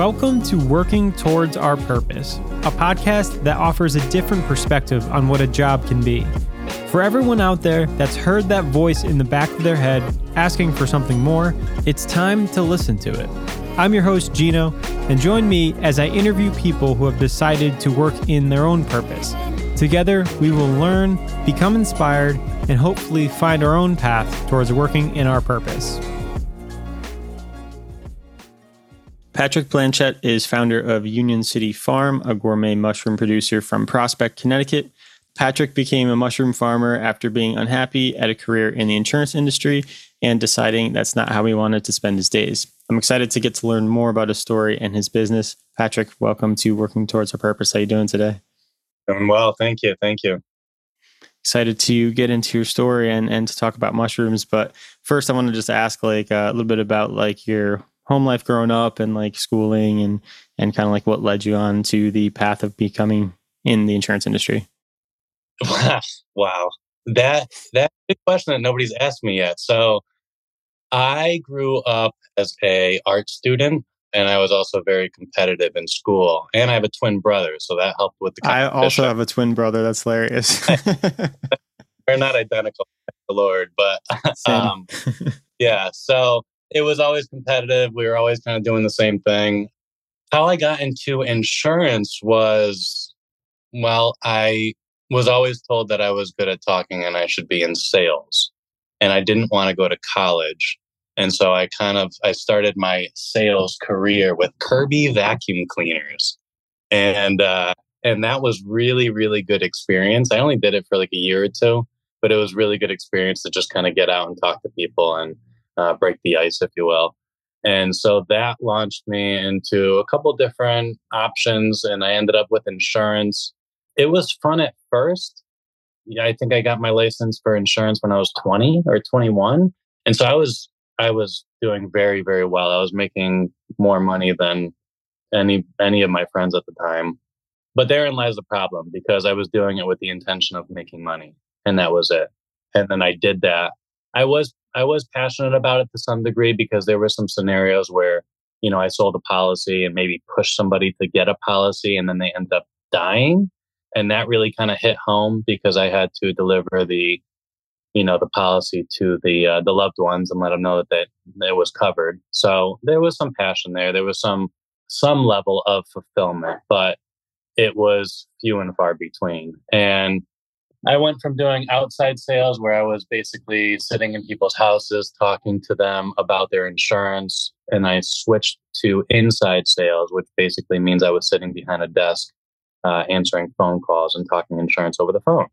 Welcome to Working Towards Our Purpose, a podcast that offers a different perspective on what a job can be. For everyone out there that's heard that voice in the back of their head asking for something more, it's time to listen to it. I'm your host, Gino, and join me as I interview people who have decided to work in their own purpose. Together, we will learn, become inspired, and hopefully find our own path towards working in our purpose. Patrick Blanchette is founder of Union City Farm, a gourmet mushroom producer from Prospect, Connecticut. Patrick became a mushroom farmer after being unhappy at a career in the insurance industry and deciding that's not how he wanted to spend his days. I'm excited to get to learn more about his story and his business. Patrick, welcome to Working Towards Our Purpose. How are you doing today? Doing well. Thank you. Thank you. Excited to get into your story and, and to talk about mushrooms. But first, I want to just ask like uh, a little bit about like your home life growing up and like schooling and and kind of like what led you on to the path of becoming in the insurance industry? Wow. That that's a question that nobody's asked me yet. So i grew up as a art student and i was also very competitive in school and i have a twin brother so that helped with the i also have a twin brother. That's hilarious. We're not identical the lord but um, yeah so it was always competitive. We were always kind of doing the same thing. How I got into insurance was well, I was always told that I was good at talking and I should be in sales. And I didn't want to go to college. And so I kind of I started my sales career with Kirby vacuum cleaners. And uh and that was really really good experience. I only did it for like a year or two, but it was really good experience to just kind of get out and talk to people and uh, break the ice, if you will. And so that launched me into a couple different options, and I ended up with insurance. It was fun at first. I think I got my license for insurance when I was 20 or 21, and so I was I was doing very very well. I was making more money than any any of my friends at the time. But therein lies the problem because I was doing it with the intention of making money, and that was it. And then I did that. I was I was passionate about it to some degree because there were some scenarios where, you know, I sold a policy and maybe pushed somebody to get a policy and then they end up dying. And that really kind of hit home because I had to deliver the, you know, the policy to the uh, the loved ones and let them know that, that it was covered. So there was some passion there. There was some some level of fulfillment, but it was few and far between. And I went from doing outside sales where I was basically sitting in people's houses talking to them about their insurance. And I switched to inside sales, which basically means I was sitting behind a desk uh, answering phone calls and talking insurance over the phone.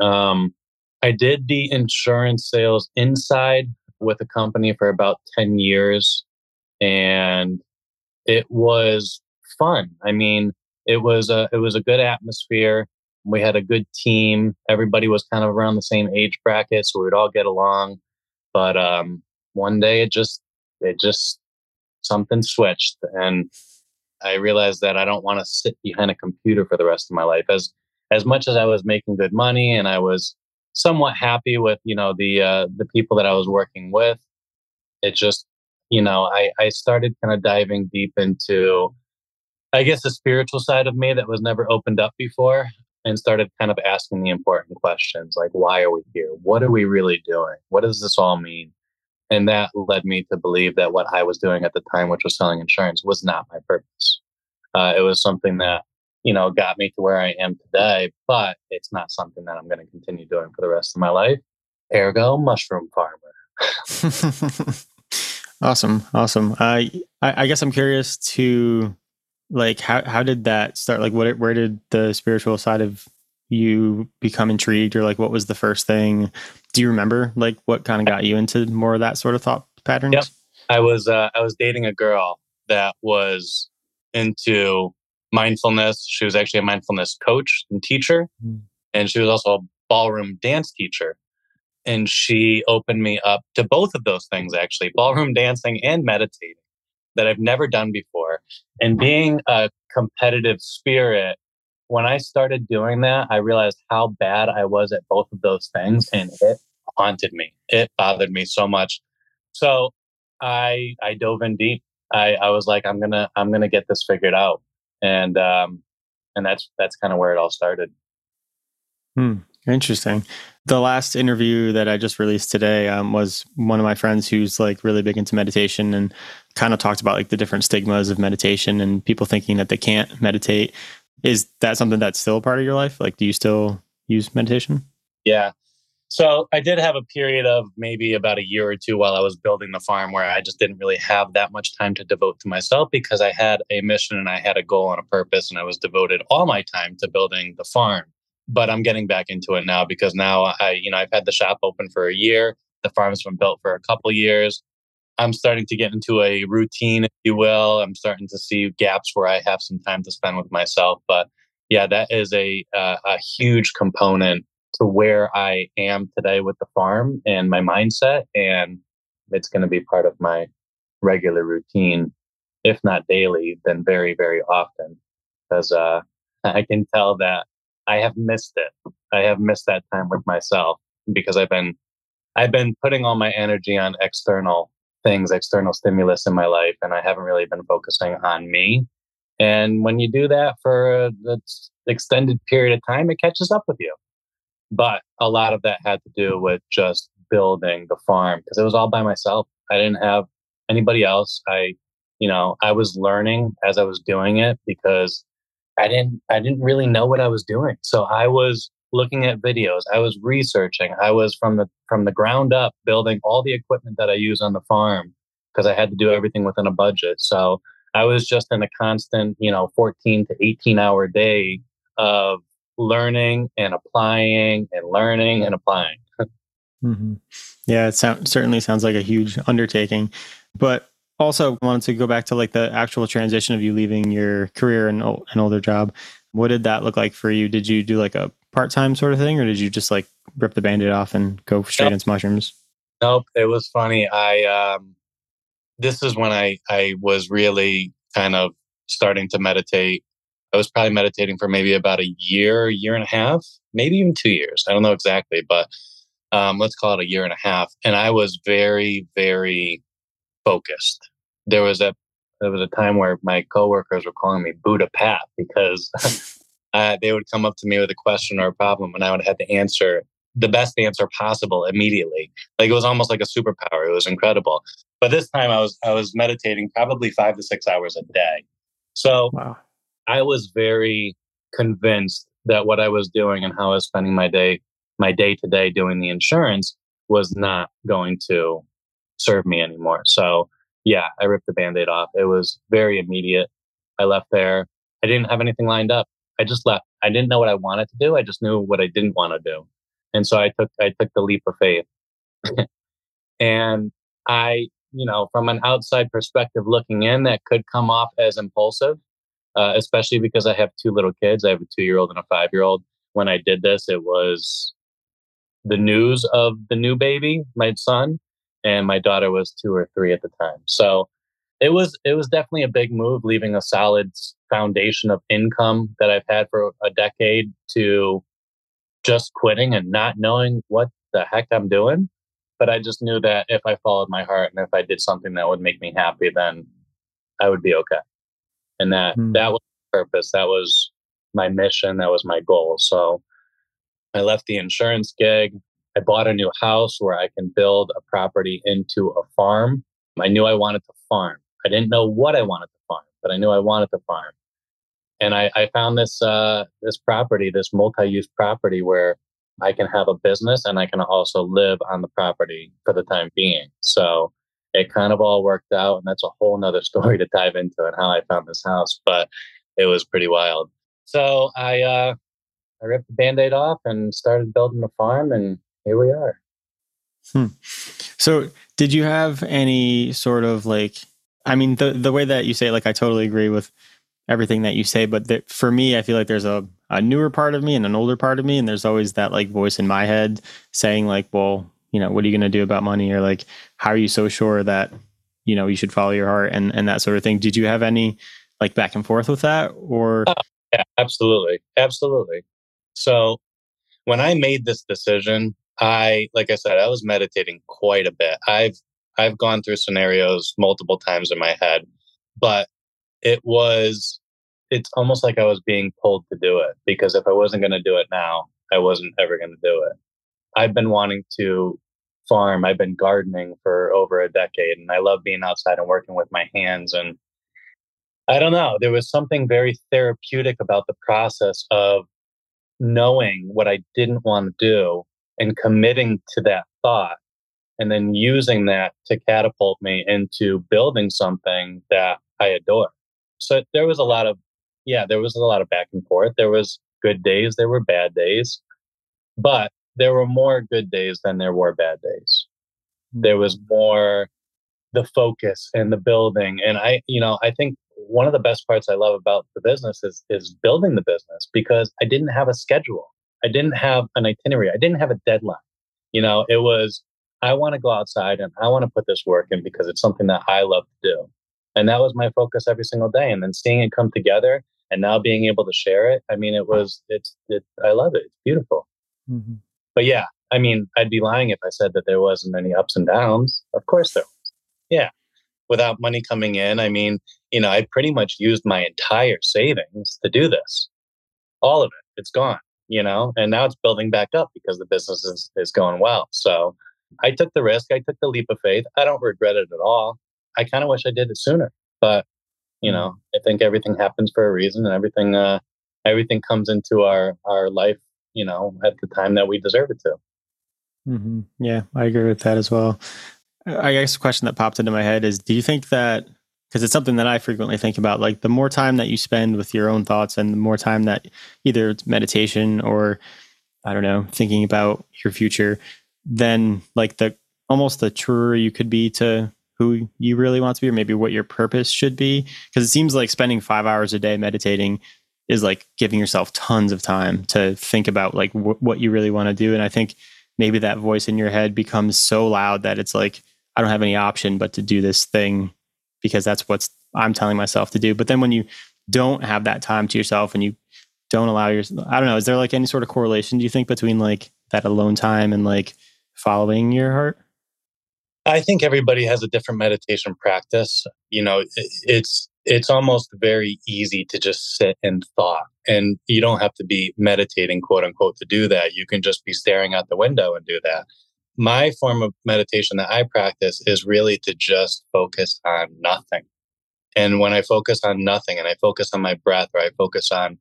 Um, I did the insurance sales inside with a company for about 10 years. And it was fun. I mean, it was a, it was a good atmosphere we had a good team. Everybody was kind of around the same age bracket, so we'd all get along. But um, one day it just it just something switched, and I realized that I don't want to sit behind a computer for the rest of my life. As as much as I was making good money and I was somewhat happy with you know the uh, the people that I was working with, it just you know I I started kind of diving deep into I guess the spiritual side of me that was never opened up before and started kind of asking the important questions like why are we here? What are we really doing? What does this all mean? And that led me to believe that what i was doing at the time which was selling insurance was not my purpose. Uh, it was something that you know got me to where i am today but it's not something that i'm going to continue doing for the rest of my life. Ergo mushroom farmer. Awesome awesome. Uh, I, I guess i'm curious to like how how did that start? Like what where did the spiritual side of you become intrigued or like what was the first thing? Do you remember like what kind of got you into more of that sort of thought patterns? Yep. i was uh, i was dating a girl that was into mindfulness. She was actually a mindfulness coach and teacher mm. and she was also a ballroom dance teacher. And she opened me up to both of those things actually ballroom dancing and meditating that I've never done before. And being a competitive spirit, when I started doing that, I realized how bad I was at both of those things and it haunted me. It bothered me so much. So I I dove in deep. I, I was like, I'm gonna I'm gonna get this figured out, and um, and that's that's kind of where it all started. Hmm. Interesting. The last interview that I just released today um, was one of my friends who's like really big into meditation and kind of talked about like the different stigmas of meditation and people thinking that they can't meditate. Is that something that's still a part of your life? Like, do you still use meditation? Yeah. So I did have a period of maybe about a year or two while I was building the farm where I just didn't really have that much time to devote to myself because I had a mission and I had a goal and a purpose and I was devoted all my time to building the farm. But I'm getting back into it now because now I, you know, I've had the shop open for a year. The farm's been built for a couple years. I'm starting to get into a routine, if you will. I'm starting to see gaps where I have some time to spend with myself. But yeah, that is a uh, a huge component to where I am today with the farm and my mindset. And it's going to be part of my regular routine, if not daily, then very, very often. Because uh, I can tell that I have missed it. I have missed that time with myself because I've been I've been putting all my energy on external things, external stimulus in my life, and I haven't really been focusing on me. And when you do that for an extended period of time, it catches up with you. But a lot of that had to do with just building the farm because it was all by myself. I didn't have anybody else. I, you know, I was learning as I was doing it because I didn't I didn't really know what I was doing. So I was looking at videos, I was researching, I was from the from the ground up building all the equipment that I use on the farm because I had to do everything within a budget. So I was just in a constant, you know, 14 to 18 hour day of learning and applying and learning and applying. mm-hmm. Yeah, it sound, certainly sounds like a huge undertaking. But also wanted to go back to like the actual transition of you leaving your career and an older job. What did that look like for you? Did you do like a part time sort of thing, or did you just like rip the band-aid off and go straight nope. into mushrooms? Nope. It was funny. I um this is when I I was really kind of starting to meditate I was probably meditating for maybe about a year, year and a half, maybe even two years. I don't know exactly, but um, let's call it a year and a half. And I was very, very focused. There was a there was a time where my coworkers were calling me Buddha Pat because uh, they would come up to me with a question or a problem, and I would have to answer the best answer possible immediately. Like it was almost like a superpower. It was incredible. But this time, I was I was meditating probably five to six hours a day. So wow. I was very convinced that what I was doing and how I was spending my day, my day to day doing the insurance was not going to serve me anymore. So yeah, I ripped the band-aid off. It was very immediate. I left there. I didn't have anything lined up. I just left. I didn't know what I wanted to do. I just knew what I didn't want to do. And so I took I took the leap of faith. and I, you know, from an outside perspective looking in, that could come off as impulsive uh, especially because I have two little kids. I have a two year old and a five year old. When I did this, it was the news of the new baby, my son, and my daughter was two or three at the time. So it was it was definitely a big move, leaving a solid foundation of income that I've had for a decade to just quitting and not knowing what the heck I'm doing. But I just knew that if I followed my heart and if I did something that would make me happy, then I would be okay and that mm. that was purpose that was my mission that was my goal so i left the insurance gig i bought a new house where i can build a property into a farm i knew i wanted to farm i didn't know what i wanted to farm but i knew i wanted to farm and i, I found this uh, this property this multi-use property where i can have a business and i can also live on the property for the time being so it kind of all worked out. And that's a whole nother story to dive into and how I found this house. But it was pretty wild. So I uh, I ripped the band-aid off and started building a farm and here we are. Hmm. So did you have any sort of like I mean the the way that you say like I totally agree with everything that you say, but that for me I feel like there's a, a newer part of me and an older part of me and there's always that like voice in my head saying like, well, you know, what are you going to do about money? Or like, how are you so sure that, you know, you should follow your heart and, and that sort of thing. Did you have any like back and forth with that or? Uh, yeah, absolutely. Absolutely. So when I made this decision, I, like I said, I was meditating quite a bit. I've, I've gone through scenarios multiple times in my head but it was it's almost like I was being pulled to do it because if I wasn't going to do it now, I wasn't ever going to do it. I've been wanting to farm. I've been gardening for over a decade and I love being outside and working with my hands and I don't know, there was something very therapeutic about the process of knowing what I didn't want to do and committing to that thought and then using that to catapult me into building something that I adore. So there was a lot of, yeah, there was a lot of back and forth. There was good days, there were bad days, but there were more good days than there were bad days. There was mm. more the focus and the building. And I, you know, I think one of the best parts I love about the business is is building the business because I didn't have a schedule. I didn't have an itinerary. I didn't have a deadline. You know, it was I want to go outside and I want to put this work in because it's something that I love to do. And that was my focus every single day. And then seeing it come together and now being able to share it. I mean, it was, it's, it, I love it. It's beautiful. Mm-hmm. But yeah, I mean, I'd be lying if I said that there wasn't any ups and downs. Of course there was. Yeah. Without money coming in, I mean, you know, I pretty much used my entire savings to do this. All of it. It's gone, you know, and now it's building back up because the business is, is going well. So I took the risk. I took the leap of faith. I don't regret it at all. I kind of wish I did it sooner, but you mm. know, I think everything happens for a reason, and everything uh, everything comes into our our life, you know, at the time that we deserve it to. Mm-hmm. Yeah, I agree with that as well. I guess the question that popped into my head is: Do you think that because it's something that I frequently think about, like the more time that you spend with your own thoughts, and the more time that either it's meditation or I don't know, thinking about your future, then like the almost the truer you could be to who you really want to be or maybe what your purpose should be. Because it seems like spending 5 hours a day meditating is like giving yourself tons of time to think about like what you really want to do. And I think maybe that voice in your head becomes so loud that it's like I don't have any option but to do this thing because that's what's I'm telling myself to do but then when you don't have that time to yourself and you don't allow your I don't know is there like any sort of correlation do you think between like that alone time and like following your heart? I think everybody has a different meditation practice. You know, it's it's almost very easy to just sit in thought and you don't have to be meditating quote unquote to do that. You can just be staring out the window and do that. My form of meditation that I practice is really to just focus on nothing. And when I focus on nothing and I focus on my breath or I focus on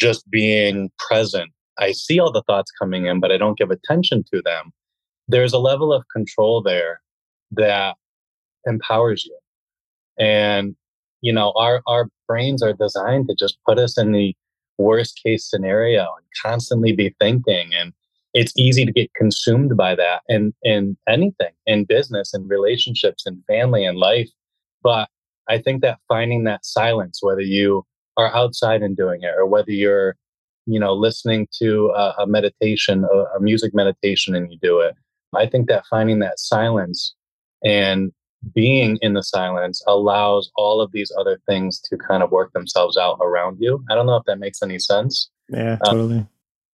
just being present, I see all the thoughts coming in, but I don't give attention to them there's a level of control there that empowers you. And, you know, our, our brains are designed to just put us in the worst case scenario and constantly be thinking. And it's easy to get consumed by that and in anything in business and relationships and family and life. But I think that finding that silence, whether you are outside and doing it or whether you're, you know, listening to a, a meditation, a, a music meditation and you do it, I think that finding that silence and being in the silence allows all of these other things to kind of work themselves out around you. I don't know if that makes any sense. Yeah, um, totally. Um,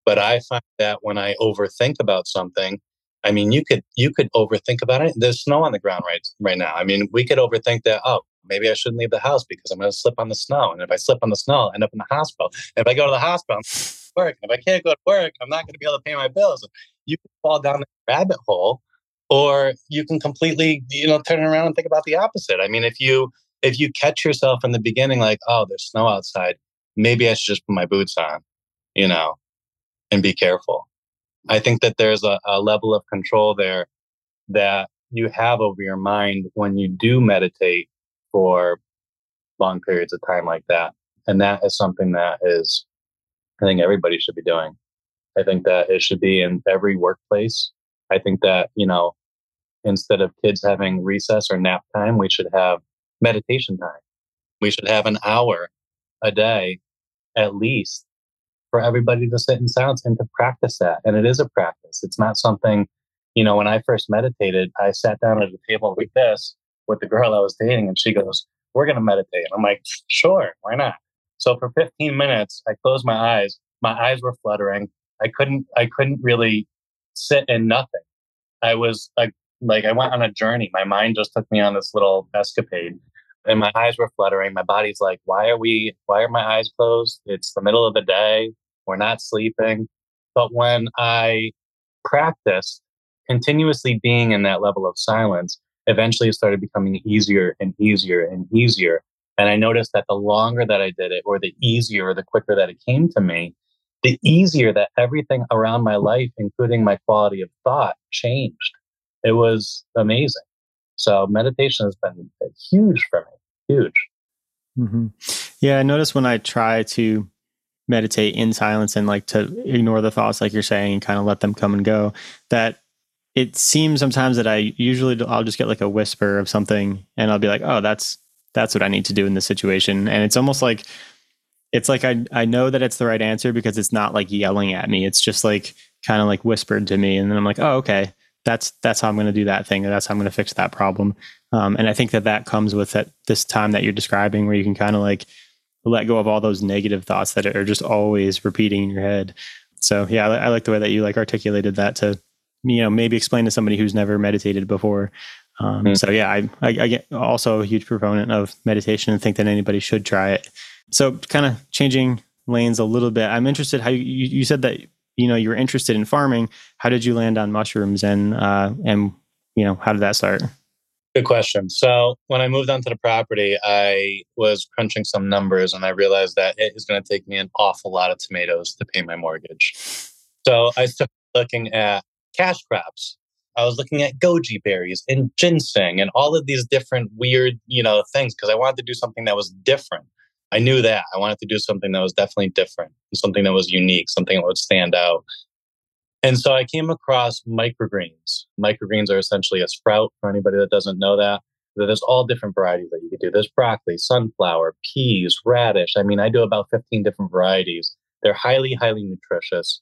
but I find that when I overthink about something, I mean, you could you could overthink about it. There's snow on the ground right right now. I mean, we could overthink that. Oh, maybe I shouldn't leave the house because I'm going to slip on the snow. And if I slip on the snow, I'll end up in the hospital. And if I go to the hospital, work. if I can't go to work, I'm not going to be able to pay my bills you can fall down the rabbit hole or you can completely you know turn around and think about the opposite i mean if you if you catch yourself in the beginning like oh there's snow outside maybe i should just put my boots on you know and be careful i think that there's a, a level of control there that you have over your mind when you do meditate for long periods of time like that and that is something that is i think everybody should be doing I think that it should be in every workplace. I think that, you know, instead of kids having recess or nap time, we should have meditation time. We should have an hour a day at least for everybody to sit in silence and to practice that. And it is a practice. It's not something, you know, when I first meditated, I sat down at a table like this with the girl I was dating and she goes, We're going to meditate. And I'm like, Sure, why not? So for 15 minutes, I closed my eyes. My eyes were fluttering. I couldn't I couldn't really sit in nothing. I was like like I went on a journey. My mind just took me on this little escapade. And my eyes were fluttering. My body's like, why are we, why are my eyes closed? It's the middle of the day. We're not sleeping. But when I practiced continuously being in that level of silence, eventually it started becoming easier and easier and easier. And I noticed that the longer that I did it, or the easier or the quicker that it came to me, the easier that everything around my life, including my quality of thought, changed. It was amazing. So meditation has been huge for me, huge. Mm-hmm. Yeah, I notice when I try to meditate in silence and like to ignore the thoughts, like you're saying, and kind of let them come and go, that it seems sometimes that I usually I'll just get like a whisper of something, and I'll be like, oh, that's that's what I need to do in this situation, and it's almost like it's like I I know that it's the right answer because it's not like yelling at me. It's just like kind of like whispered to me, and then I'm like, oh, okay, that's that's how I'm going to do that thing, or that's how I'm going to fix that problem. Um, and I think that that comes with that this time that you're describing, where you can kind of like let go of all those negative thoughts that are just always repeating in your head. So yeah, I, I like the way that you like articulated that to you know maybe explain to somebody who's never meditated before. Um, mm-hmm. So yeah, I, I, I get also a huge proponent of meditation and think that anybody should try it. So kind of changing lanes a little bit. I'm interested how you, you said that you know you were interested in farming. How did you land on mushrooms and uh, and you know how did that start? Good question. So when I moved onto the property, I was crunching some numbers and I realized that it is going to take me an awful lot of tomatoes to pay my mortgage. So I started looking at cash crops. I was looking at goji berries and ginseng and all of these different weird, you know, things because I wanted to do something that was different. I knew that. I wanted to do something that was definitely different, something that was unique, something that would stand out. And so I came across microgreens. Microgreens are essentially a sprout for anybody that doesn't know that. There's all different varieties that you could do. There's broccoli, sunflower, peas, radish. I mean, I do about 15 different varieties. They're highly, highly nutritious.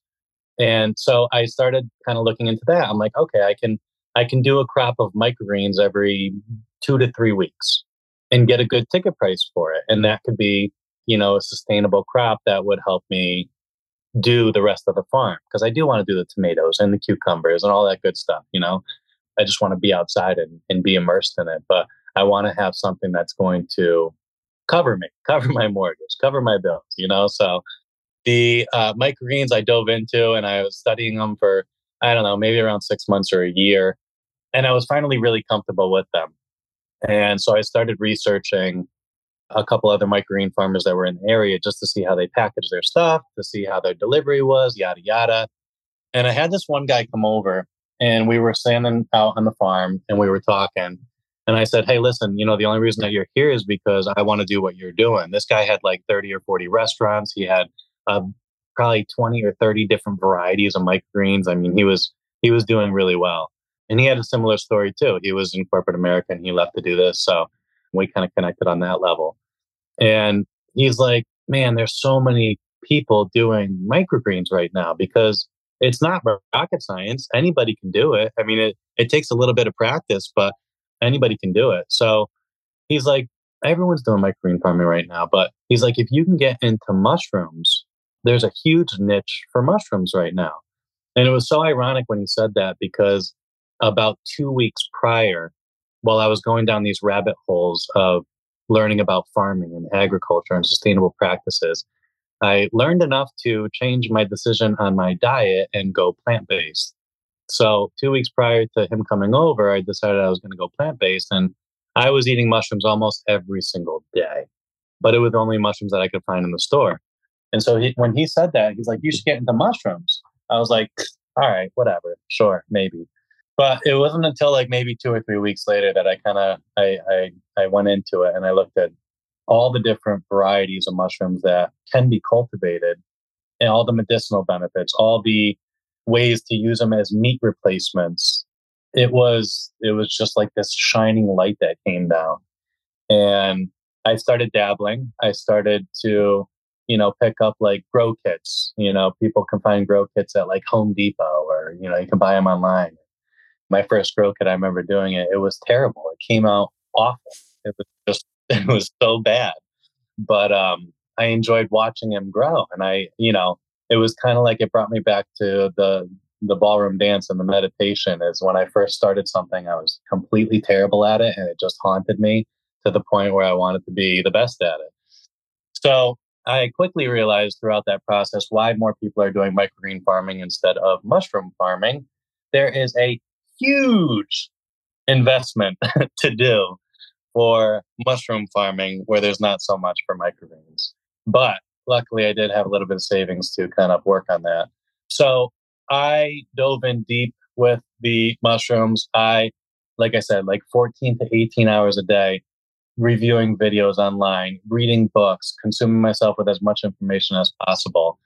And so I started kind of looking into that. I'm like, okay, I can I can do a crop of microgreens every two to three weeks and get a good ticket price for it. And that could be, you know, a sustainable crop that would help me do the rest of the farm. Because I do want to do the tomatoes and the cucumbers and all that good stuff, you know. I just want to be outside and, and be immersed in it. But I want to have something that's going to cover me, cover my mortgage, cover my bills, you know. So the uh, microgreens I dove into and I was studying them for, I don't know, maybe around six months or a year. And I was finally really comfortable with them. And so I started researching a couple other microgreen farmers that were in the area just to see how they packaged their stuff, to see how their delivery was, yada, yada. And I had this one guy come over and we were standing out on the farm and we were talking. And I said, Hey, listen, you know, the only reason that you're here is because I want to do what you're doing. This guy had like 30 or 40 restaurants. He had uh, probably 20 or 30 different varieties of microgreens. I mean, he was he was doing really well. And he had a similar story too. He was in corporate America and he left to do this. So we kind of connected on that level. And he's like, man, there's so many people doing microgreens right now because it's not rocket science. Anybody can do it. I mean, it, it takes a little bit of practice, but anybody can do it. So he's like, everyone's doing microgreen farming right now, but he's like, if you can get into mushrooms, there's a huge niche for mushrooms right now. And it was so ironic when he said that because about two weeks prior, while I was going down these rabbit holes of learning about farming and agriculture and sustainable practices, I learned enough to change my decision on my diet and go plant based. So, two weeks prior to him coming over, I decided I was going to go plant based. And I was eating mushrooms almost every single day, but it was only mushrooms that I could find in the store. And so he, when he said that, he's like, "You should get into mushrooms." I was like, "All right, whatever, sure, maybe." But it wasn't until like maybe two or three weeks later that I kind of I, I I went into it and I looked at all the different varieties of mushrooms that can be cultivated and all the medicinal benefits, all the ways to use them as meat replacements. It was it was just like this shining light that came down. And I started dabbling. I started to, you know, pick up like grow kits. You know, people can find grow kits at like Home Depot or, you know, you can buy them online my first grow kit, I remember doing it. It was terrible. It came out awful. It was just, it was so bad. But um, I enjoyed watching him grow, and I, you know, it was kind of like it brought me back to the the ballroom dance and the meditation. Is when I first started something, I was completely terrible at it, and it just haunted me to the point where I wanted to be the best at it. So I quickly realized throughout that process why more people are doing microgreen farming instead of mushroom farming. There is a huge investment to do for mushroom farming where there's not so much for microgreens. But luckily, I did have a little bit of savings to kind of work on that. So I dove in deep with the mushrooms. I, like I said, like 14 to 18 hours a day reviewing videos online, reading books, consuming myself with as much information as possible.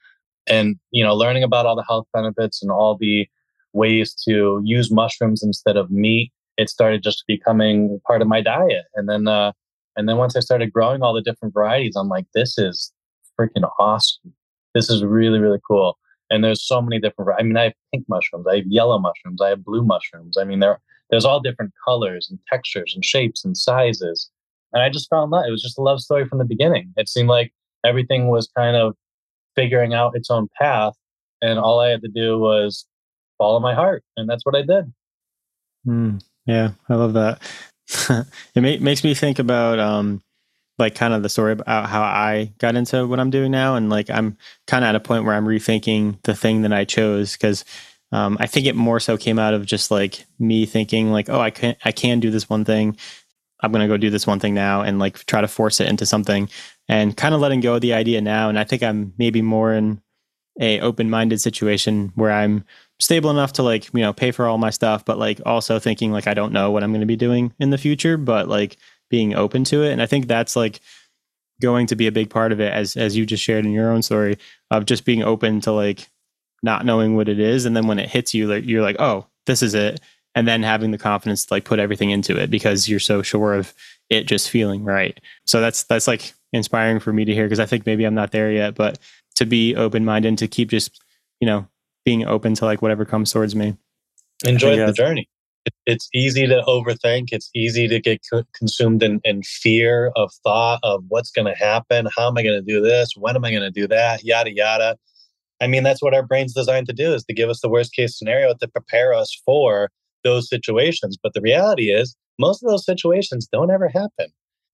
And, you know, learning about all the health benefits and all the ways to use mushrooms instead of meat. It started just becoming part of my diet. And then, uh, and then once I started growing all the different varieties, I'm like, this is freaking awesome. This is really, really cool. And there's so many different, I mean, I have pink mushrooms, I have yellow mushrooms, I have blue mushrooms. I mean, there, there's all different colors and textures and shapes and sizes. And I just found that it was just a love story from the beginning. It seemed like everything was kind of figuring out its own path. And all I had to do was follow my heart. And that's what I did. Mm, yeah, I love that. it ma- makes me think about um, like kind of the story about how I got into what I'm doing now. And like I'm kind of at a point where I'm rethinking the thing that I chose because um, I think it more so came out of just like me thinking like, oh, I can I can do this one thing. I'm gonna go do this one thing now and like try to force it into something and kind of letting go of the idea now. And I think I'm maybe more in a open minded situation where I'm stable enough to like you know pay for all my stuff, but like also thinking like I don't know what I'm going to be doing in the future, but like being open to it. And I think that's like going to be a big part of it as as you just shared in your own story of just being open to like not knowing what it is. And then when it hits you like you're like oh this is it. And then having the confidence to like put everything into it because you're so sure of it just feeling right. So that's that's like inspiring for me to hear because i think maybe i'm not there yet but to be open minded to keep just you know being open to like whatever comes towards me enjoy the journey it's easy to overthink. It's easy to get co- consumed in, in fear of thought of what's going to happen. How am I going to do this? When am I going to do that? Yada, yada. I mean, that's what our brain's designed to do is to give us the worst case scenario to prepare us for those situations. But the reality is most of those situations don't ever happen.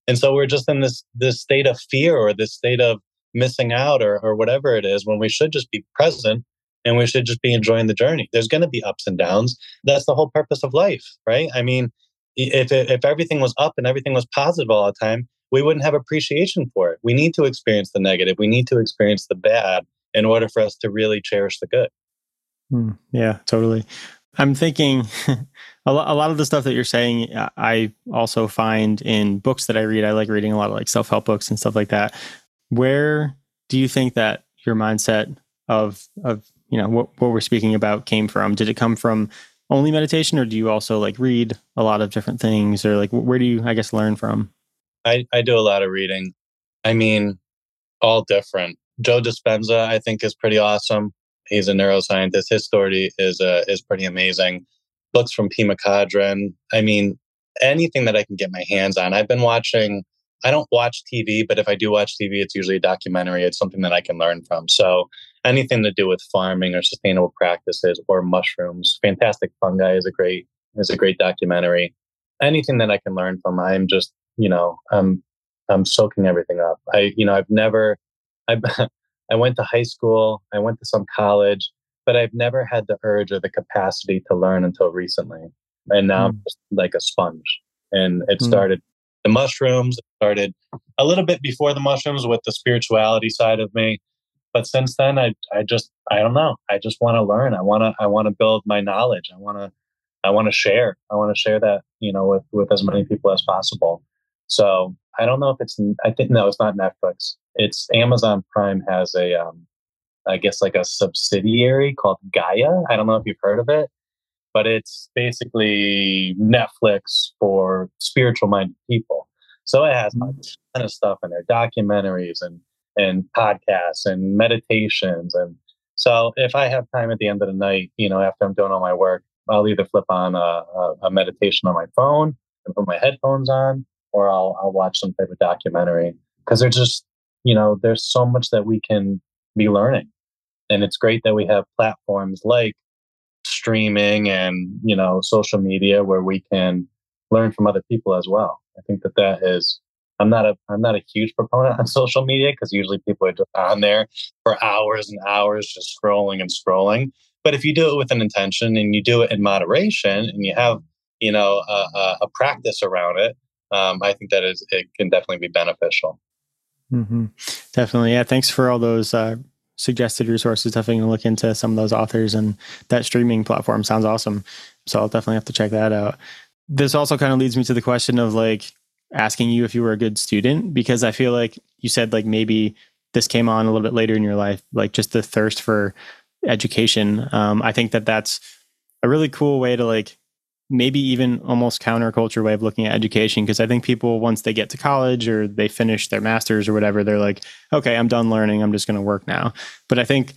And so we're just in this this state of fear or this state of missing out or, or whatever it is when we should just be present and we should just be enjoying the journey. There's going to be ups and downs. That's the whole purpose of life, right? I mean, if if everything was up and everything was positive all the time, we wouldn't have appreciation for it. We need to experience the negative. We need to experience the bad in order for us to really cherish the good. Mm, yeah, totally. I'm thinking a lot of the stuff that you're saying, I also find in books that I read. I like reading a lot of like self help books and stuff like that. Where do you think that your mindset of of you know what, what we're speaking about came from. Did it come from only meditation or do you also like read a lot of different things or like where do you i guess learn from? I, I do a lot of reading. I mean all different. Joe dispenza i think is pretty awesome. He's a neuroscientist. His story is uh, is pretty amazing. Books from pema chodron i mean anything that i can get my hands on. I've been watching i don't watch tv but if i do watch tv it's usually a documentary. It's something that i can learn from. So anything to do with farming or sustainable practices or mushrooms. Fantastic Fungi is a great is a great documentary. Anything that I can learn from, I'm just you know I'm I'm soaking everything up. I you know I've never I I went to high school, I went to some college, but I've never had the urge or the capacity to learn until recently. And now mm. I'm just like a sponge. And it mm. started the mushrooms, it started a little bit before the mushrooms with the spirituality side of me but since then i i just i don't know. I just want to learn. I want to i want to build my knowledge. I want to i want to share. I want to share that you know with with as many people as possible. So i don't know if it's i think no it's not netflix. It's amazon prime has a um i guess like a subsidiary called gaia. I don't know if you've heard of it but it's basically netflix for spiritual minded people. So it has a mm. ton of stuff in there documentaries and and podcasts and meditations. And so if I have time at the end of the night, you know, after I'm doing all my work, I'll either flip on a, a, a meditation on my phone and put my headphones on, or I'll, I'll watch some type of documentary because there's just, you know, there's so much that we can be learning. And it's great that we have platforms like streaming and, you know, social media where we can learn from other people as well. I think that that is. I'm not a I'm not a huge proponent on social media because usually people are just on there for hours and hours just scrolling and scrolling. But if you do it with an intention and you do it in moderation and you have you know a, a practice around it, um, I think that is it can definitely be beneficial. Mm-hmm. Definitely, yeah. Thanks for all those uh, suggested resources. Definitely gonna look into some of those authors and that streaming platform sounds awesome. So I'll definitely have to check that out. This also kind of leads me to the question of like asking you if you were a good student because I feel like you said like maybe this came on a little bit later in your life, like just the thirst for education. Um, I think that that's a really cool way to like maybe even almost counterculture way of looking at education because I think people once they get to college or they finish their masters or whatever they're like okay I'm done learning I'm just going to work now but I think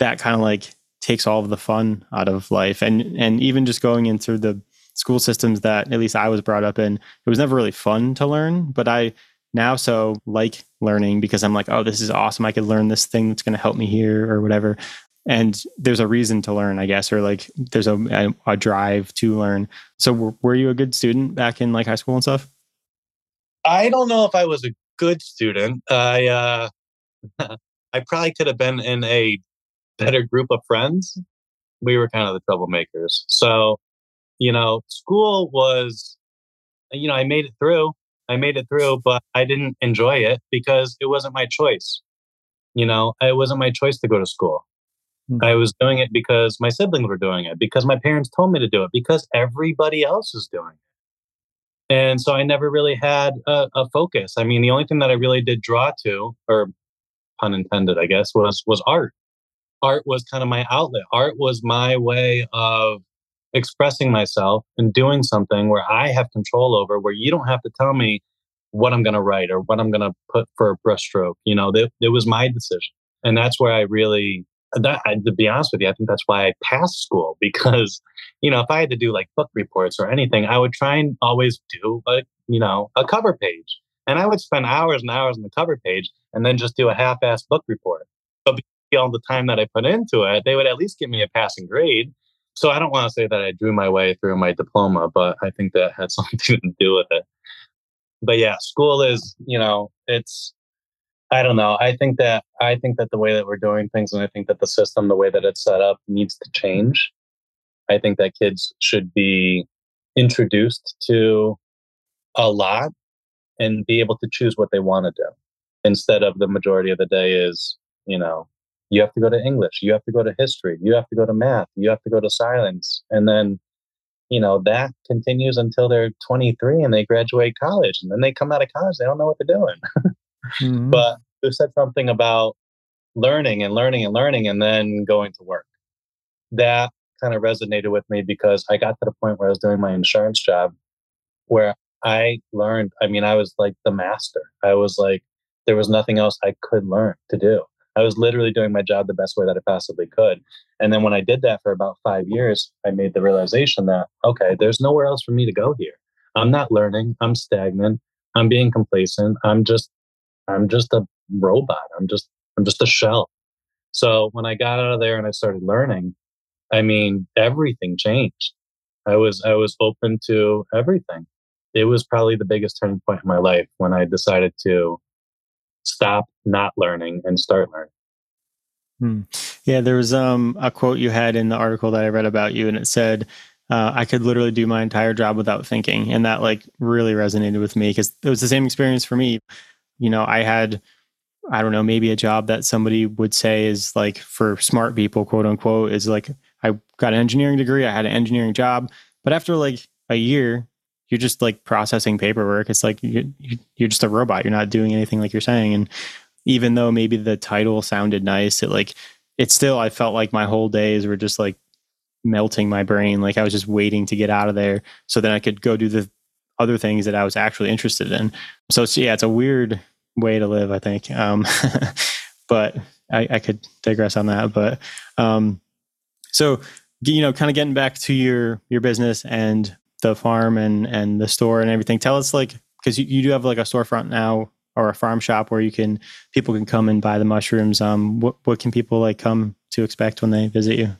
that kind of like takes all of the fun out of life and and even just going into the school systems that at least I was brought up in it was never really fun to learn but I now so like learning because I'm like oh this is awesome. I could learn this thing that's going to help me here or whatever. And there's a reason to learn i guess or like there's a, a, drive to learn. So w- were you a good student back in like high school and stuff? I don't know if i was a good student. I uh i probably could have been in a better group of friends. We were kind of the troublemakers. So you know school was you know i made it through i made it through but i didn't enjoy it because it wasn't my choice you know it wasn't my choice to go to school Mm-hmm. I was doing it because my siblings were doing it, because my parents told me to do it, because everybody else is doing it. And so I never really had a, a focus. I mean, the only thing that I really did draw to, or pun intended, I guess, was was art. Art was kind of my outlet. Art was my way of expressing myself and doing something where I have control over, where you don't have to tell me what I'm going to write or what I'm going to put for a brushstroke. You know, it, it was my decision. And that's where I really that to be honest with you, I think that's why I passed school because, you know, if I had to do like book reports or anything, I would try and always do a, you know, a cover page. And I would spend hours and hours on the cover page and then just do a half assed book report. But all the time that I put into it, they would at least give me a passing grade. So I don't want to say that I drew my way through my diploma, but I think that had something to do with it. But yeah, school is, you know, it's I don't know. I think that I think that the way that we're doing things and I think that the system, the way that it's set up, needs to change. I think that kids should be introduced to a lot and be able to choose what they want to do instead of the majority of the day is, you know, you have to go to English, you have to go to history, you have to go to math, you have to go to science. And then, you know, that continues until they're 23 and they graduate college. And then they come out of college, they don't know what they're doing. Mm-hmm. But you said something about learning and learning and learning and then going to work. That kind of resonated with me because I got to the point where I was doing my insurance job where I learned, I mean, I was like the master. I was like, there was nothing else I could learn to do. I was literally doing my job the best way that I possibly could. And then when I did that for about five years, I made the realization that, okay, there's nowhere else for me to go here. I'm not learning. I'm stagnant. I'm being complacent. I'm just I'm just a robot. I'm just I'm just a shell. So when I got out of there and I started learning, I mean, everything changed. I was I was open to everything. It was probably the biggest turning point in my life when I decided to stop not learning and start learning. Hmm. Yeah, there was um, a quote you had in the article that I read about you, and it said, uh, "I could literally do my entire job without thinking," and that like really resonated with me because it was the same experience for me you know, I had, I don't know, maybe a job that somebody would say is like for smart people, quote unquote, is like, I got an engineering degree, I had an engineering job. But after like a year, you're just like processing paperwork. It's like you're, you're just a robot. You're not doing anything like you're saying. And even though maybe the title sounded nice, it like, it still, I felt like my whole days were just like melting my brain. Like I was just waiting to get out of there so then I could go do the other things that I was actually interested in. So it's, yeah, it's a weird way to live, I think. Um, but I, I, could digress on that. But um, so you know, kind of getting back to your your business and the farm and and the store and everything. Tell us like because you, you do have like a storefront now or a farm shop where you can people can come and buy the mushrooms. Um, what what can people like come to expect when they visit you?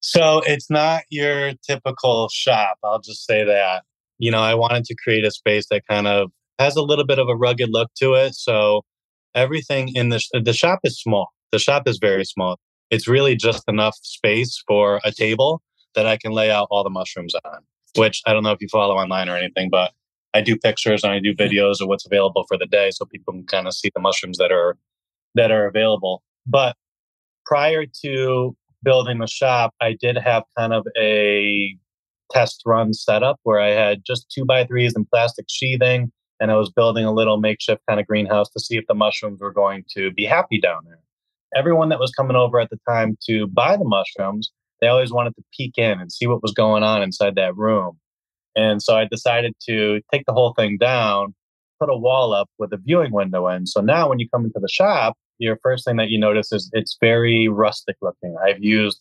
So it's not your typical shop. I'll just say that. you know, I wanted to create a space that kind of has a little bit of a rugged look to it. So everything in the, sh- the shop is small. The shop is very small. It's really just enough space for a table that I can lay out all the mushrooms on, which I don't know if you follow online or anything, but I do pictures and I do mm-hmm. videos of what's available for the day so people can kind of see the mushrooms that are that are available. But prior to building the shop, I did have kind of a test run setup where I had just two by threes and plastic sheathing, and I was building a little makeshift kind of greenhouse to see if the mushrooms were going to be happy down there. Everyone that was coming over at the time to buy the mushrooms, they always wanted to peek in and see what was going on inside that room. And so I decided to take the whole thing down, put a wall up with a viewing window in. So now when you come into the shop, your first thing that you notice is it's very rustic looking. I've used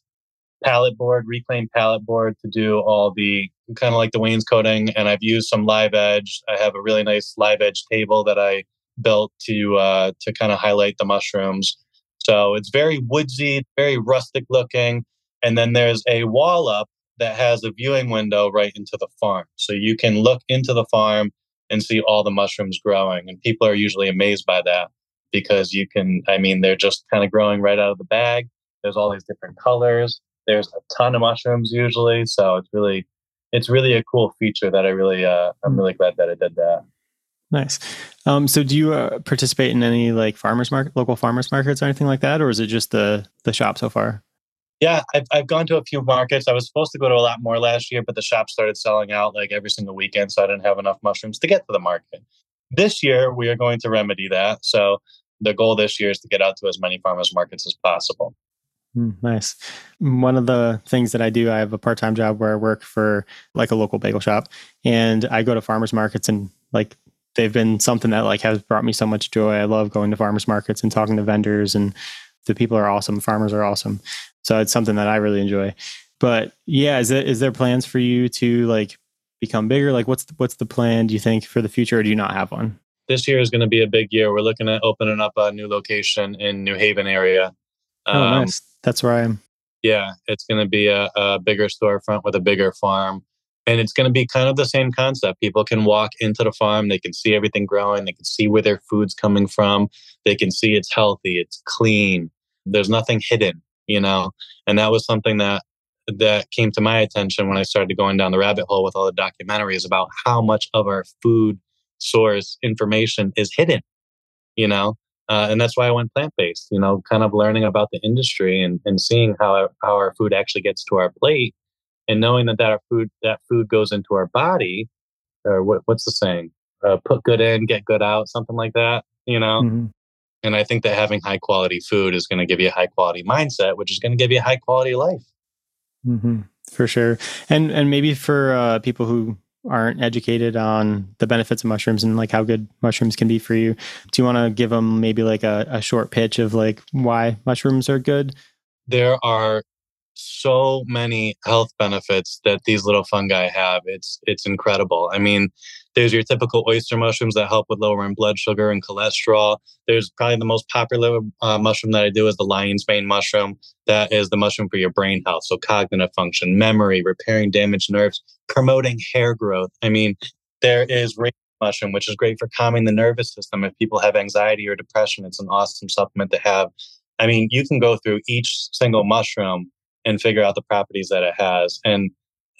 pallet board, reclaimed pallet board to do all the kind of like the wainscoting, and I've used some live edge. I have a really nice live edge table that I built to uh, to kind of highlight the mushrooms. So it's very woodsy, very rustic looking. And then there's a wall up that has a viewing window right into the farm. So you can look into the farm and see all the mushrooms growing. And people are usually amazed by that because you can, I mean, they're just kind of growing right out of the bag. There's all these different colors. There's a ton of mushrooms usually. So it's really, it's really a cool feature that I really, uh, I'm hmm. really glad that I did that. Nice. Um, so do you uh, participate in any like farmers market, local farmers markets or anything like that? Or is it just the, the shop so far? Yeah, I've, I've gone to a few markets. I was supposed to go to a lot more last year, but the shop started selling out like every single weekend. So I didn't have enough mushrooms to get to the market. This year, we are going to remedy that. So the goal this year is to get out to as many farmers markets as possible. Mm, nice. One of the things that I do, I have a part time job where I work for like a local bagel shop and I go to farmers markets and like they've been something that like has brought me so much joy. I love going to farmers markets and talking to vendors and the people are awesome. Farmers are awesome. So it's something that I really enjoy. But yeah, is it is there plans for you to like become bigger? Like what's the, what's the plan do you think for the future or do you not have one? This year is going to be a big year. We're looking at opening up a new location in New Haven area. Oh, um, nice. That's where I am. Yeah, it's going to be a, a bigger storefront with a bigger farm. And it's going to be kind of the same concept. People can walk into the farm, they can see everything growing, they can see where their food's coming from, they can see it's healthy, it's clean, there's nothing hidden, you know. And that was something that that came to my attention when I started going down the rabbit hole with all the documentaries about how much of our food source information is hidden, you know. Uh, and that's why I went plant based, you know, kind of learning about the industry and, and seeing how, how our food actually gets to our plate and knowing that, that our food that food goes into our body or what, what's the saying uh, put good in get good out something like that you know mm-hmm. And i think that having high quality food is going to give you a high quality mindset which is going to give you a high quality life mm-hmm. for sure and and maybe for uh, people who aren't educated on the benefits of mushrooms and like how good mushrooms can be for you do you want to give them maybe like a, a short pitch of like why mushrooms are good there are so many health benefits that these little fungi have. It's it's incredible. I mean, there's your typical oyster mushrooms that help with lowering blood sugar and cholesterol. There's probably the most popular uh, mushroom that I do is the lion's mane mushroom. That is the mushroom for your brain health, so cognitive function, memory, repairing damaged nerves, promoting hair growth. I mean, there is mushroom, which is great for calming the nervous system. If people have anxiety or depression, it's an awesome supplement to have. I mean, you can go through each single mushroom and figure out the properties that it has. And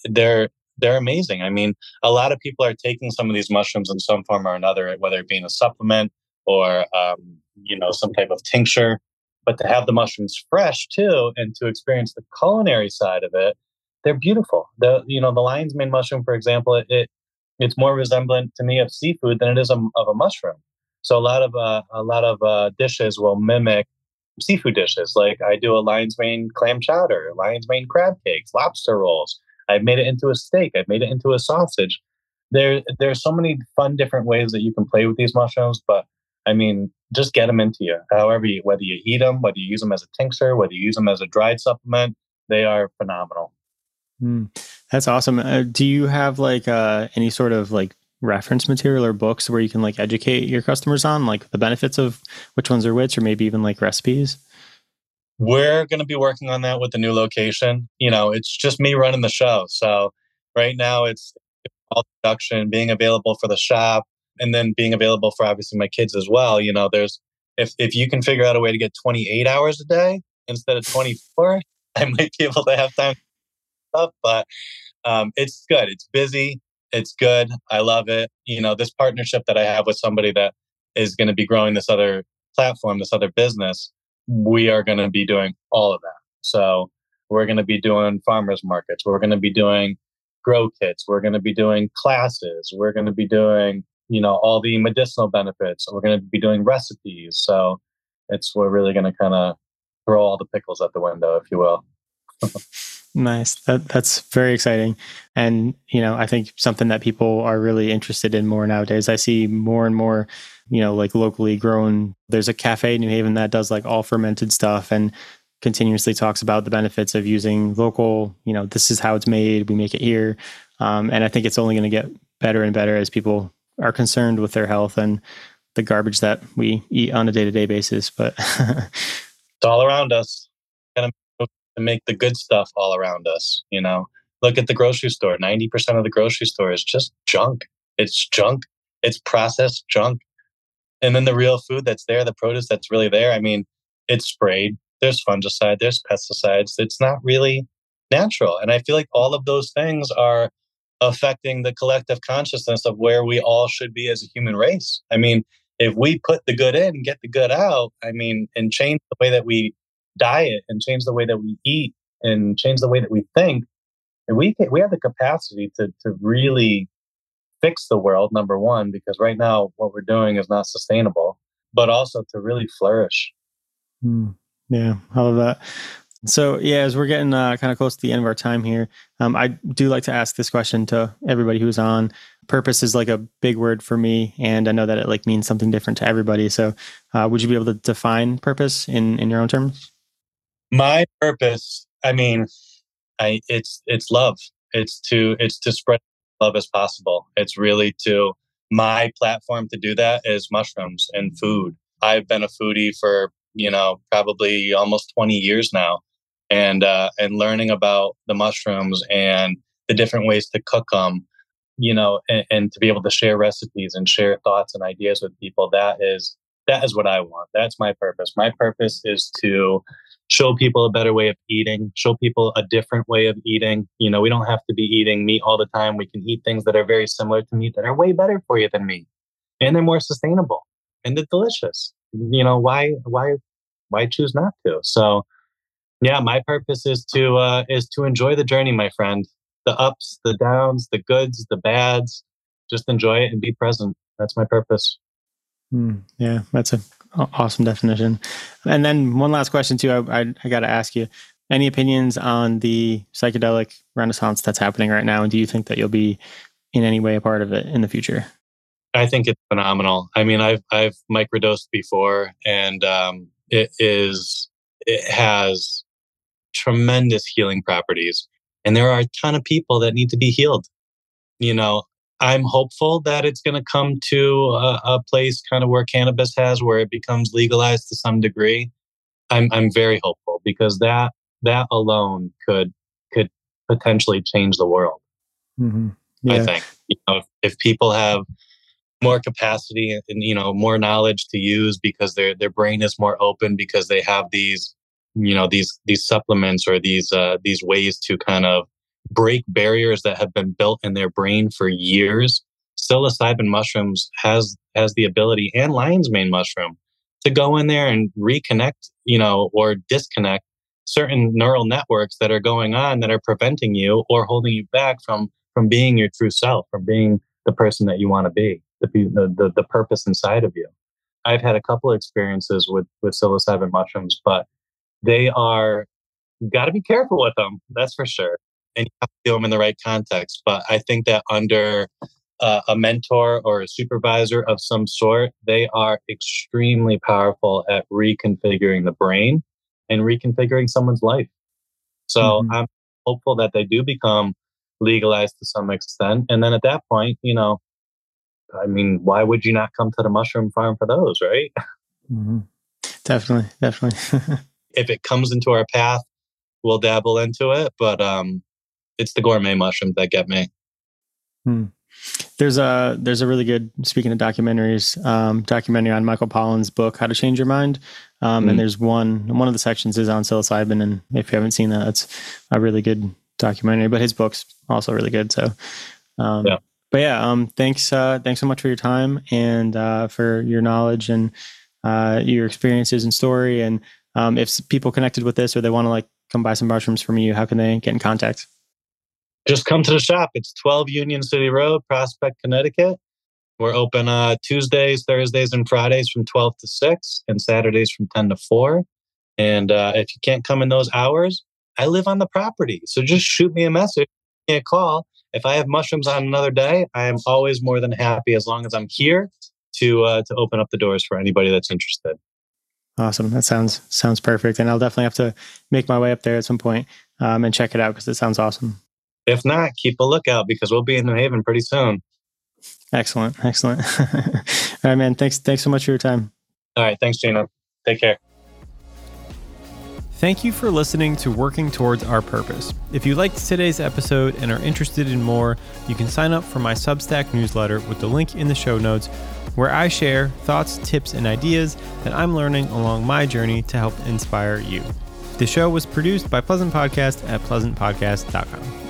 they're they're amazing. I mean, a lot of people are taking some of these mushrooms in some form or another, whether it being a supplement or um, you know some type of tincture. But to have the mushrooms fresh too, and to experience the culinary side of it, they're beautiful. The you know the lion's mane mushroom, for example, it, it it's more resemblant to me of seafood than it is a, of a mushroom. So a lot of uh, a lot of uh, dishes will mimic seafood dishes. Like I do a lion's mane clam chowder, lion's mane crab cakes, lobster rolls. I've made it into a steak. I've made it into a sausage. There, there's so many fun different ways that you can play with these mushrooms. But I mean, just get them into you. However, you, whether you eat them, whether you use them as a tincture, whether you use them as a dried supplement, they are phenomenal. Mm, that's awesome. Uh, do you have like uh, any sort of like reference material or books where you can like educate your customers on like the benefits of which ones are which or maybe even like recipes we're going to be working on that with the new location you know it's just me running the show so right now it's all production, being available for the shop, and then being available for obviously my kids as well. You know, there's if if you can figure out a way to get 28 hours a day instead of 24, I might be able to have time stuff. But um, it's good. It's busy. It's good. I love it. You know, this partnership that I have with somebody that is going to be growing this other platform, this other business, we are going to be doing all of that. So we're going to be doing farmers markets. We're going to be doing grow kits. We're going to be doing classes. We're going to be doing, you know, all the medicinal benefits. We're going to be doing recipes. So it's, we're really going to kind of throw all the pickles at the window, if you will. nice. That, that's very exciting. And, you know, I think something that people are really interested in more nowadays. I see more and more, you know, like locally grown. There's a cafe in New Haven that does like all fermented stuff. And continuously talks about the benefits of using local, you know, this is how it's made, we make it here. Um, and I think it's only going to get better and better as people are concerned with their health and the garbage that we eat on a day to day basis. But it's all around us. Of make the good stuff all around us, you know. Look at the grocery store. 90% of the grocery store is just junk. It's junk. It's processed junk. And then the real food that's there, the produce that's really there, I mean, it's sprayed, there's fungicide, there's pesticides. It's not really natural. And I feel like all of those things are affecting the collective consciousness of where we all should be as a human race. I mean, if we put the good in get the good out, I mean, and change the way that we diet and change the way that we eat and change the way that we think, and we we have the capacity to to really fix the world. Number one, because right now what we're doing is not sustainable, but also to really flourish. Hmm. Yeah, I love that. So yeah, as we're getting uh, kind of close to the end of our time here, um, I do like to ask this question to everybody who's on. Purpose is like a big word for me, and I know that it like means something different to everybody. So, uh, would you be able to define purpose in in your own terms? My purpose, I mean, I it's it's love. It's to it's to spread love as possible. It's really to my platform to do that is mushrooms and food. I've been a foodie for you know, probably almost 20 years now. And, uh, and learning about the mushrooms and the different ways to cook them, you know, and, and to be able to share recipes and share thoughts and ideas with people. That is, that is what I want. That's my purpose. My purpose is to show people a better way of eating, show people a different way of eating. You know, we don't have to be eating meat all the time. We can eat things that are very similar to meat that are way better for you than meat. And they're more sustainable and they're delicious you know why why why choose not to so yeah my purpose is to uh is to enjoy the journey my friend the ups the downs the goods the bads just enjoy it and be present that's my purpose mm, yeah that's an awesome definition. And then one last question too i, I, I got to ask you. Any opinions on the psychedelic renaissance that's happening right now? And do you think that you'll be in any way a part of it in the future? I think it's phenomenal. I mean, I've I've microdosed before, and um, it is it has tremendous healing properties, and there are a ton of people that need to be healed. You know, I'm hopeful that it's going to come to a, a place kind of where cannabis has, where it becomes legalized to some degree. I'm I'm very hopeful because that that alone could could potentially change the world. Mm-hmm. Yeah. I think you know if, if people have more capacity and you know more knowledge to use because their their brain is more open because they have these you know these these supplements or these uh, these ways to kind of break barriers that have been built in their brain for years psilocybin mushrooms has has the ability and lion's mane mushroom to go in there and reconnect you know or disconnect certain neural networks that are going on that are preventing you or holding you back from from being your true self from being the person that you want to be the, the, the purpose inside of you. I've had a couple of experiences with, with psilocybin mushrooms, but they are, got to be careful with them. That's for sure. And you have to do them in the right context. But I think that under uh, a mentor or a supervisor of some sort, they are extremely powerful at reconfiguring the brain and reconfiguring someone's life. So mm-hmm. I'm hopeful that they do become legalized to some extent. And then at that point, you know, I mean, why would you not come to the mushroom farm for those, right? Mm-hmm. Definitely, definitely. if it comes into our path, we'll dabble into it. But um, it's the gourmet mushrooms that get me. Hmm. There's a there's a really good speaking of documentaries, um, documentary on Michael Pollan's book How to Change Your Mind, um, mm-hmm. and there's one one of the sections is on psilocybin, and if you haven't seen that, it's a really good documentary. But his book's also really good. So, um, yeah. But yeah, um, thanks uh, thanks so much for your time and uh, for your knowledge and uh, your experiences and story. And um, if people connected with this or they want to like come buy some mushrooms from you, how can they get in contact? Just come to the shop. It's 12 Union City Road, Prospect, Connecticut. We're open uh, Tuesdays, Thursdays, and Fridays from 12 to 6, and Saturdays from 10 to 4. And uh, if you can't come in those hours, I live on the property. So just shoot me a message, me a call. If I have mushrooms on another day, I am always more than happy as long as I'm here to uh, to open up the doors for anybody that's interested. Awesome. That sounds sounds perfect, and I'll definitely have to make my way up there at some point um, and check it out because it sounds awesome. If not, keep a lookout because we'll be in New Haven pretty soon. Excellent. Excellent. All right, man. Thanks. Thanks so much for your time. All right. Thanks, Gino. Take care. Thank you for listening to Working Towards Our Purpose. If you liked today's episode and are interested in more, you can sign up for my Substack newsletter with the link in the show notes, where I share thoughts, tips, and ideas that I'm learning along my journey to help inspire you. The show was produced by Pleasant Podcast at pleasantpodcast.com.